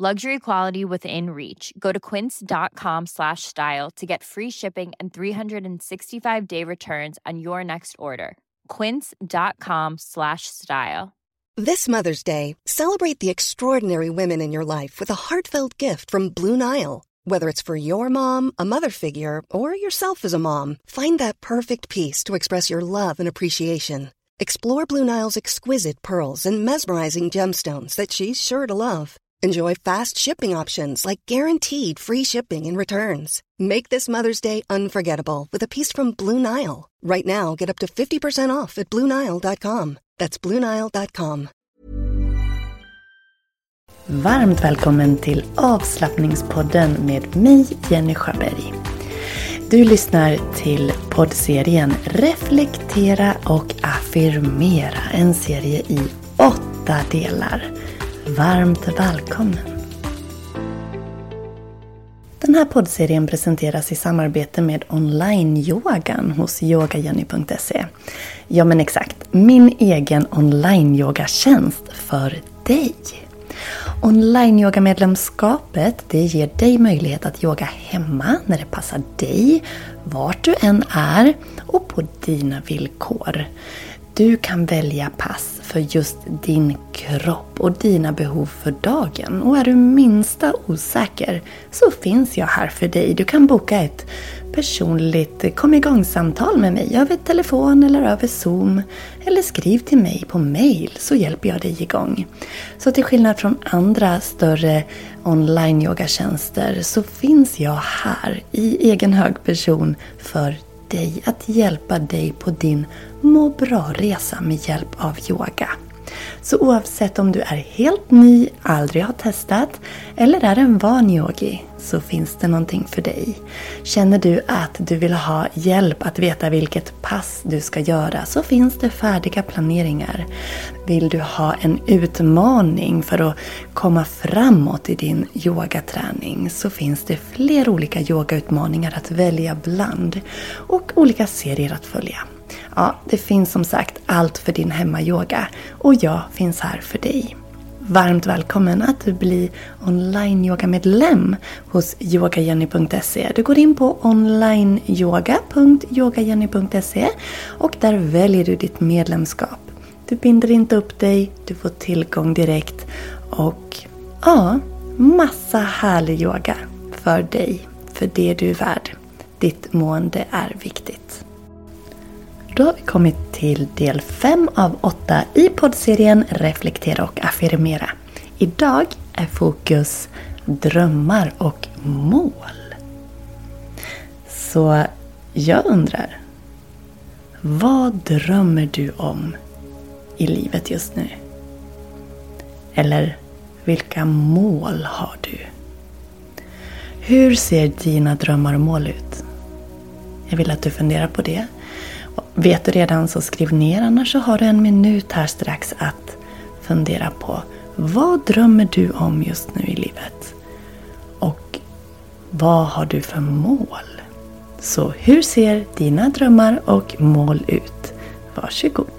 Luxury quality within reach. Go to quince.com slash style to get free shipping and 365 day returns on your next order. Quince.com slash style. This Mother's Day, celebrate the extraordinary women in your life with a heartfelt gift from Blue Nile. Whether it's for your mom, a mother figure, or yourself as a mom, find that perfect piece to express your love and appreciation. Explore Blue Nile's exquisite pearls and mesmerizing gemstones that she's sure to love. Enjoy fast shipping options like guaranteed free shipping and returns. Make this Mother's Day unforgettable with a piece from Blue Nile. Right now, get up to 50% off at BlueNile.com. That's BlueNile.com. Varmt välkommen till avslappningspodden med mig, Jenny Sjöberg. Du lyssnar till poddserien Reflektera och affirmera. En serie i åtta delar. Varmt välkommen! Den här poddserien presenteras i samarbete med online-yogan hos yogajenny.se. Ja men exakt, min egen online-yogatjänst för dig. Online-yogamedlemskapet det ger dig möjlighet att yoga hemma när det passar dig, vart du än är och på dina villkor. Du kan välja pass för just din kropp och dina behov för dagen. Och är du minsta osäker så finns jag här för dig. Du kan boka ett personligt kom igång-samtal med mig över telefon eller över zoom. Eller skriv till mig på mail så hjälper jag dig igång. Så till skillnad från andra större online-yogatjänster så finns jag här i egen hög person för dig att hjälpa dig på din må bra-resa med hjälp av yoga. Så oavsett om du är helt ny, aldrig har testat eller är en van yogi så finns det någonting för dig. Känner du att du vill ha hjälp att veta vilket pass du ska göra så finns det färdiga planeringar. Vill du ha en utmaning för att komma framåt i din yogaträning så finns det fler olika yogautmaningar att välja bland och olika serier att följa. Ja, det finns som sagt allt för din hemmayoga och jag finns här för dig. Varmt välkommen att bli online-yogamedlem hos yogajenny.se. Du går in på onlineyoga.yogajenny.se och där väljer du ditt medlemskap. Du binder inte upp dig, du får tillgång direkt och ja, massa härlig yoga för dig, för det du är värd. Ditt mående är viktigt. Då har vi kommit till del 5 av 8 i poddserien Reflektera och affirmera. Idag är fokus drömmar och mål. Så jag undrar, vad drömmer du om i livet just nu? Eller vilka mål har du? Hur ser dina drömmar och mål ut? Jag vill att du funderar på det Vet du redan så skriv ner, annars så har du en minut här strax att fundera på. Vad drömmer du om just nu i livet? Och vad har du för mål? Så hur ser dina drömmar och mål ut? Varsågod!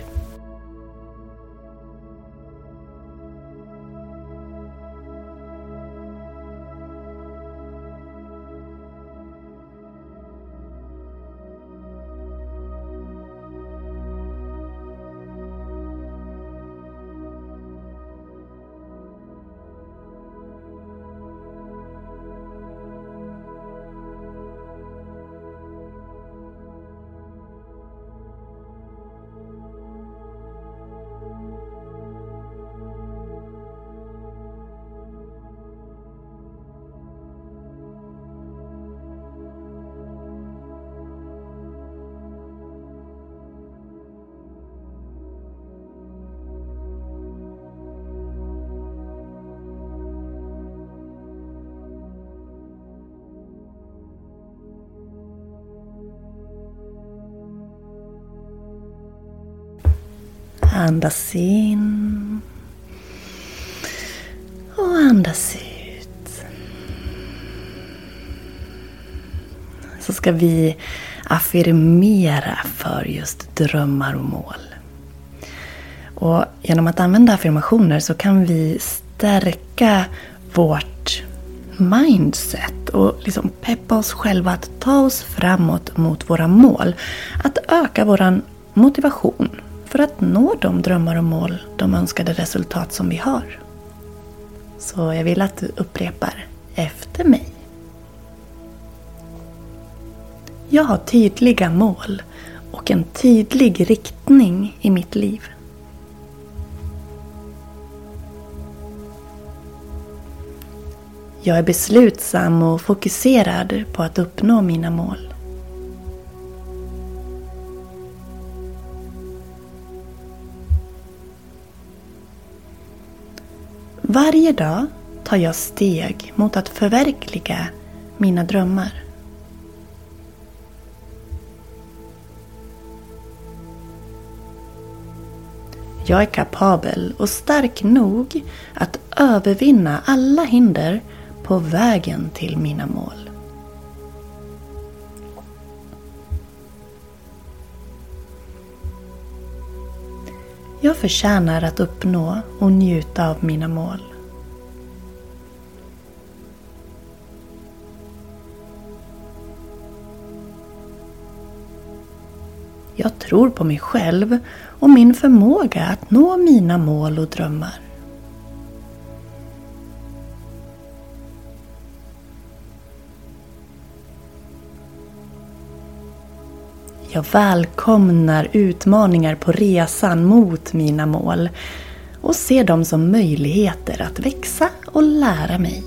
Andas in. Och andas ut. Så ska vi affirmera för just drömmar och mål. Och genom att använda affirmationer så kan vi stärka vårt mindset och liksom peppa oss själva att ta oss framåt mot våra mål. Att öka vår motivation för att nå de drömmar och mål, de önskade resultat som vi har. Så jag vill att du upprepar efter mig. Jag har tydliga mål och en tydlig riktning i mitt liv. Jag är beslutsam och fokuserad på att uppnå mina mål. Varje dag tar jag steg mot att förverkliga mina drömmar. Jag är kapabel och stark nog att övervinna alla hinder på vägen till mina mål. Jag förtjänar att uppnå och njuta av mina mål. Jag tror på mig själv och min förmåga att nå mina mål och drömmar. Jag välkomnar utmaningar på resan mot mina mål och ser dem som möjligheter att växa och lära mig.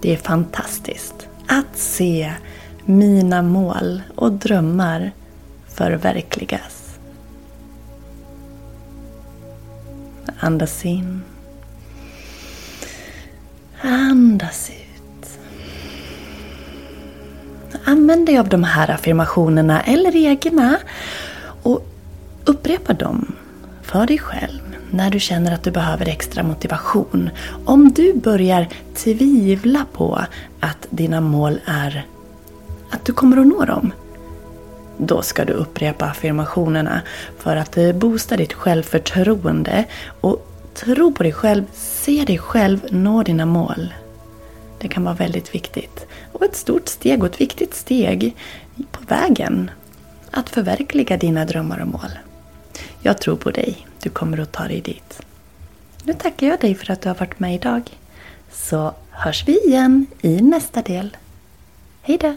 Det är fantastiskt att se mina mål och drömmar förverkligas. Andas in. Andas ut. Använd dig av de här affirmationerna eller egna och upprepa dem för dig själv när du känner att du behöver extra motivation. Om du börjar tvivla på att dina mål är att du kommer att nå dem. Då ska du upprepa affirmationerna för att eh, boosta ditt självförtroende och tro på dig själv, se dig själv nå dina mål. Det kan vara väldigt viktigt. Och ett stort steg och ett viktigt steg på vägen att förverkliga dina drömmar och mål. Jag tror på dig. Du kommer att ta dig dit. Nu tackar jag dig för att du har varit med idag. Så hörs vi igen i nästa del. Hejdå!